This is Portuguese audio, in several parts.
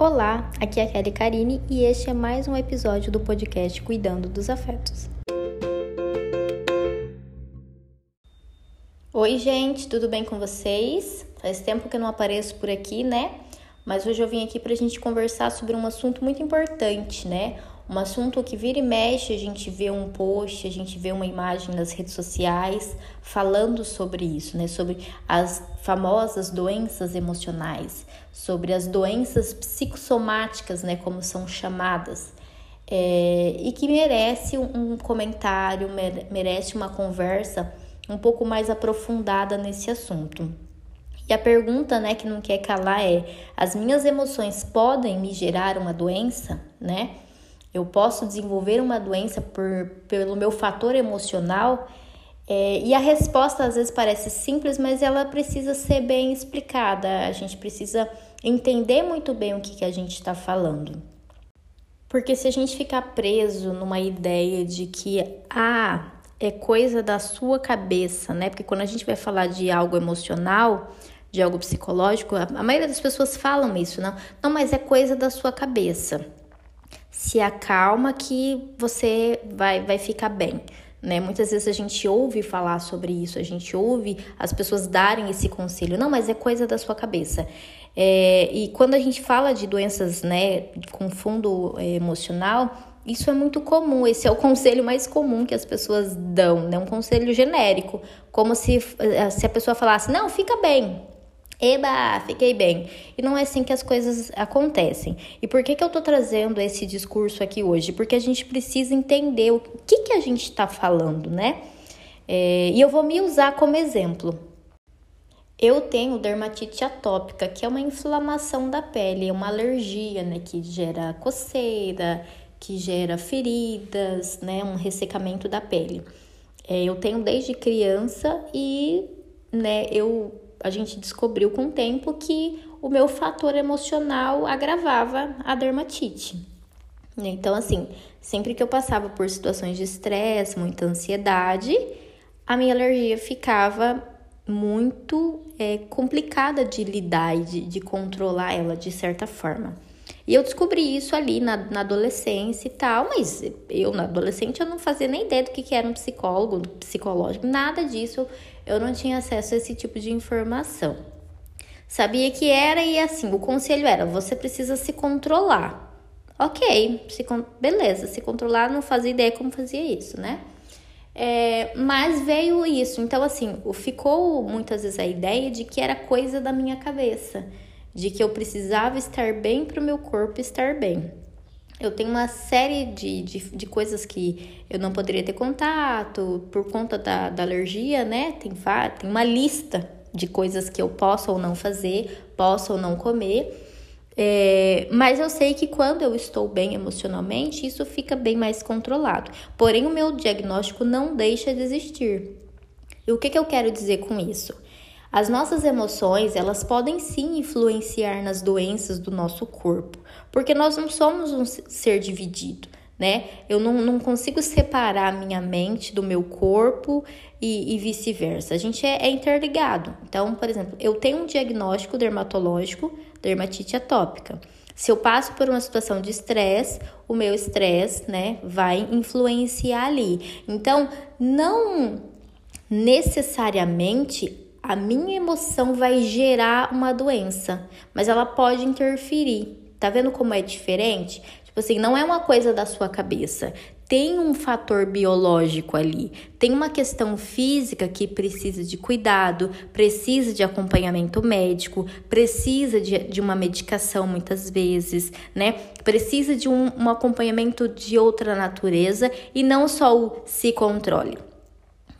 Olá, aqui é a Kelly Karine e este é mais um episódio do podcast Cuidando dos Afetos. Oi, gente, tudo bem com vocês? Faz tempo que eu não apareço por aqui, né? Mas hoje eu vim aqui para a gente conversar sobre um assunto muito importante, né? Um assunto que vira e mexe, a gente vê um post, a gente vê uma imagem nas redes sociais falando sobre isso, né? Sobre as famosas doenças emocionais, sobre as doenças psicossomáticas, né? Como são chamadas. É, e que merece um comentário, merece uma conversa um pouco mais aprofundada nesse assunto. E a pergunta, né, que não quer calar é: as minhas emoções podem me gerar uma doença, né? Eu posso desenvolver uma doença por, pelo meu fator emocional? É, e a resposta às vezes parece simples, mas ela precisa ser bem explicada. A gente precisa entender muito bem o que, que a gente está falando. Porque se a gente ficar preso numa ideia de que ah, é coisa da sua cabeça, né? Porque quando a gente vai falar de algo emocional, de algo psicológico, a, maioria das pessoas falam isso, não? Não, mas é coisa da sua cabeça se acalma que você vai, vai ficar bem. Né? Muitas vezes a gente ouve falar sobre isso, a gente ouve as pessoas darem esse conselho, não, mas é coisa da sua cabeça. É, e quando a gente fala de doenças né, com fundo é, emocional, isso é muito comum, esse é o conselho mais comum que as pessoas dão, né? Um conselho genérico, como se, se a pessoa falasse, não, fica bem, Eba, fiquei bem. E não é assim que as coisas acontecem. E por que, que eu tô trazendo esse discurso aqui hoje? Porque a gente precisa entender o que, que a gente está falando, né? É, e eu vou me usar como exemplo. Eu tenho dermatite atópica, que é uma inflamação da pele, é uma alergia, né? Que gera coceira, que gera feridas, né? Um ressecamento da pele. É, eu tenho desde criança e, né, eu a gente descobriu com o tempo que o meu fator emocional agravava a dermatite. Então, assim, sempre que eu passava por situações de estresse, muita ansiedade, a minha alergia ficava muito é, complicada de lidar e de, de, controlar ela de certa forma. E eu descobri isso ali na, na, adolescência e tal, mas eu, na adolescente, eu não fazia nem ideia do que, que era um psicólogo, psicológico, nada disso eu não tinha acesso a esse tipo de informação. Sabia que era e assim, o conselho era: você precisa se controlar. Ok, se, beleza, se controlar, não fazia ideia como fazia isso, né? É, mas veio isso, então assim, ficou muitas vezes a ideia de que era coisa da minha cabeça, de que eu precisava estar bem para o meu corpo estar bem. Eu tenho uma série de, de, de, coisas que eu não poderia ter contato por conta da, da alergia, né? Tem, tem uma lista de coisas que eu posso ou não fazer, posso ou não comer. É, mas eu sei que quando eu estou bem emocionalmente, isso fica bem mais controlado. Porém, o meu diagnóstico não deixa de existir. E o que, que eu quero dizer com isso? As nossas emoções, elas podem sim influenciar nas doenças do nosso corpo, porque nós não somos um ser dividido, né? Eu não, não consigo separar a minha mente do meu corpo e, e vice-versa. A gente é, é interligado. Então, por exemplo, eu tenho um diagnóstico dermatológico, dermatite atópica. Se eu passo por uma situação de estresse, o meu estresse, né, vai influenciar ali. Então, não necessariamente a minha emoção vai gerar uma doença, mas ela pode interferir. Tá vendo como é diferente? Tipo assim, não é uma coisa da sua cabeça. Tem um fator biológico ali, tem uma questão física que precisa de cuidado, precisa de acompanhamento médico, precisa de, de uma medicação muitas vezes, né? Precisa de um, um acompanhamento de outra natureza e não só o se controle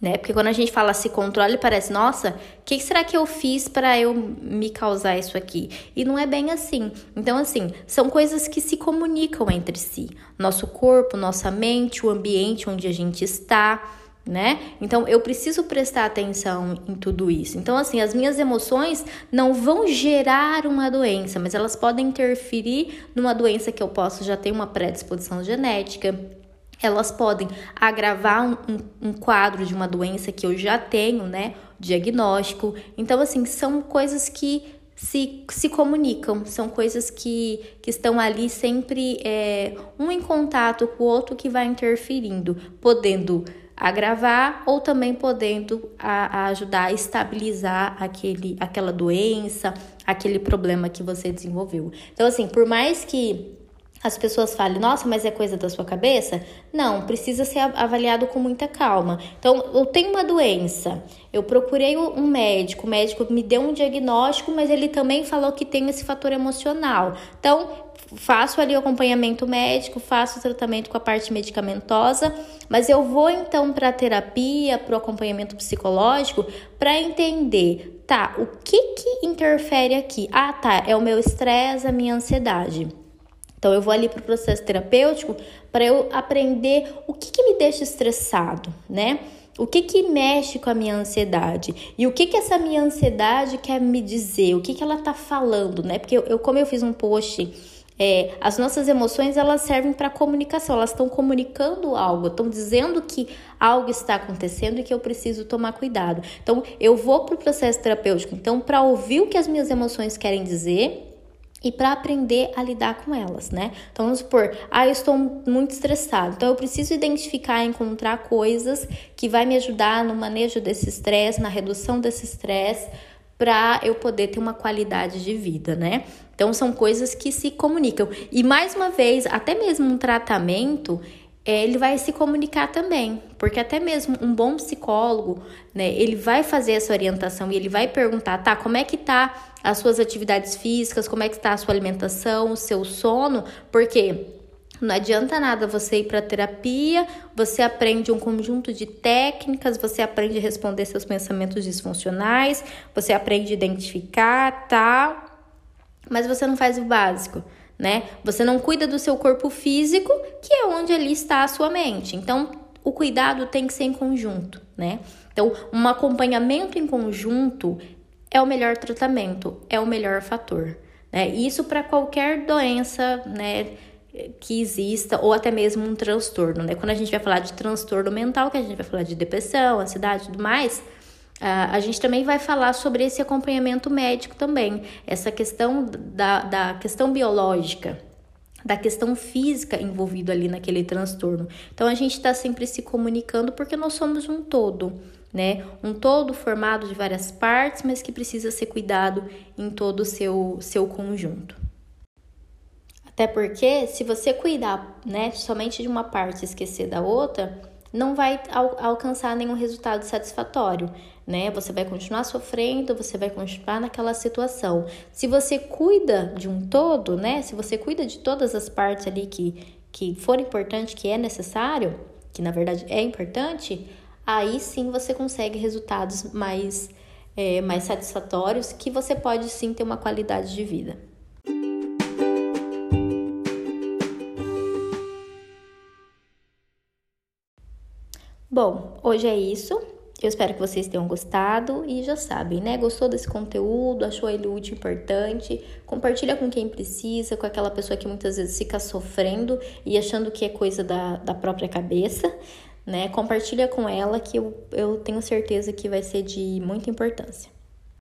né? Porque quando a gente fala se controle, parece, nossa, o que será que eu fiz para eu me causar isso aqui? E não é bem assim. Então, assim, são coisas que se comunicam entre si. Nosso corpo, nossa mente, o ambiente onde a gente está, né? Então, eu preciso prestar atenção em tudo isso. Então, assim, as minhas emoções não vão gerar uma doença, mas elas podem interferir numa doença que eu posso já ter uma predisposição genética elas podem agravar um, um, um, quadro de uma doença que eu já tenho, né? Diagnóstico. Então, assim, são coisas que se, se comunicam, são coisas que, que estão ali sempre é, um em contato com o outro que vai interferindo, podendo agravar ou também podendo a, a ajudar a estabilizar aquele, aquela doença, aquele problema que você desenvolveu. Então, assim, por mais que as pessoas falem, nossa, mas é coisa da sua cabeça? Não, precisa ser avaliado com muita calma. Então, eu tenho uma doença, eu procurei um médico, o médico me deu um diagnóstico, mas ele também falou que tem esse fator emocional. Então, faço ali o acompanhamento médico, faço o tratamento com a parte medicamentosa, mas eu vou então para a terapia, para o acompanhamento psicológico, para entender, tá, o que que interfere aqui? Ah, tá, é o meu estresse, a minha ansiedade. Então, eu vou ali para o processo terapêutico para eu aprender o que, que me deixa estressado, né? O que que mexe com a minha ansiedade? E o que que essa minha ansiedade quer me dizer? O que que ela tá falando, né? Porque eu, eu como eu fiz um post, é, as nossas emoções elas servem para comunicação, elas estão comunicando algo, estão dizendo que algo está acontecendo e que eu preciso tomar cuidado. Então, eu vou para o processo terapêutico, então, para ouvir o que as minhas emoções querem dizer e para aprender a lidar com elas, né? Então vamos supor, ah, eu estou muito estressado, então eu preciso identificar e encontrar coisas que vai me ajudar no manejo desse estresse, na redução desse estresse, para eu poder ter uma qualidade de vida, né? Então são coisas que se comunicam. E mais uma vez, até mesmo um tratamento, é, ele vai se comunicar também, porque até mesmo um bom psicólogo, né, ele vai fazer essa orientação e ele vai perguntar, tá, como é que tá as suas atividades físicas, como é que está a sua alimentação, o seu sono, porque não adianta nada você ir para terapia, você aprende um conjunto de técnicas, você aprende a responder seus pensamentos disfuncionais, você aprende a identificar, tá? Mas você não faz o básico né? Você não cuida do seu corpo físico, que é onde ali está a sua mente. Então, o cuidado tem que ser em conjunto, né? Então, um acompanhamento em conjunto é o melhor tratamento, é o melhor fator, né? Isso para qualquer doença, né? que exista ou até mesmo um transtorno, né? Quando a gente vai falar de transtorno mental, que a gente vai falar de depressão, ansiedade tudo mais, a gente também vai falar sobre esse acompanhamento médico também, essa questão da, da questão biológica, da questão física envolvida ali naquele transtorno. Então a gente está sempre se comunicando porque nós somos um todo, né? Um todo formado de várias partes, mas que precisa ser cuidado em todo o seu, seu conjunto. Até porque, se você cuidar né, somente de uma parte e esquecer da outra, não vai al alcançar nenhum resultado satisfatório né? Você vai continuar sofrendo, você vai continuar naquela situação. Se você cuida de um todo, né? Se você cuida de todas as partes ali que, que for importante, que é necessário, que na verdade é importante, aí sim você consegue resultados mais, é, mais satisfatórios, que você pode sim ter uma qualidade de vida. Bom, hoje é isso. Eu espero que vocês tenham gostado e já sabem, né? Gostou desse conteúdo, achou ele útil, importante? Compartilha com quem precisa, com aquela pessoa que muitas vezes fica sofrendo e achando que é coisa da, da própria cabeça, né? Compartilha com ela que eu, eu tenho certeza que vai ser de muita importância.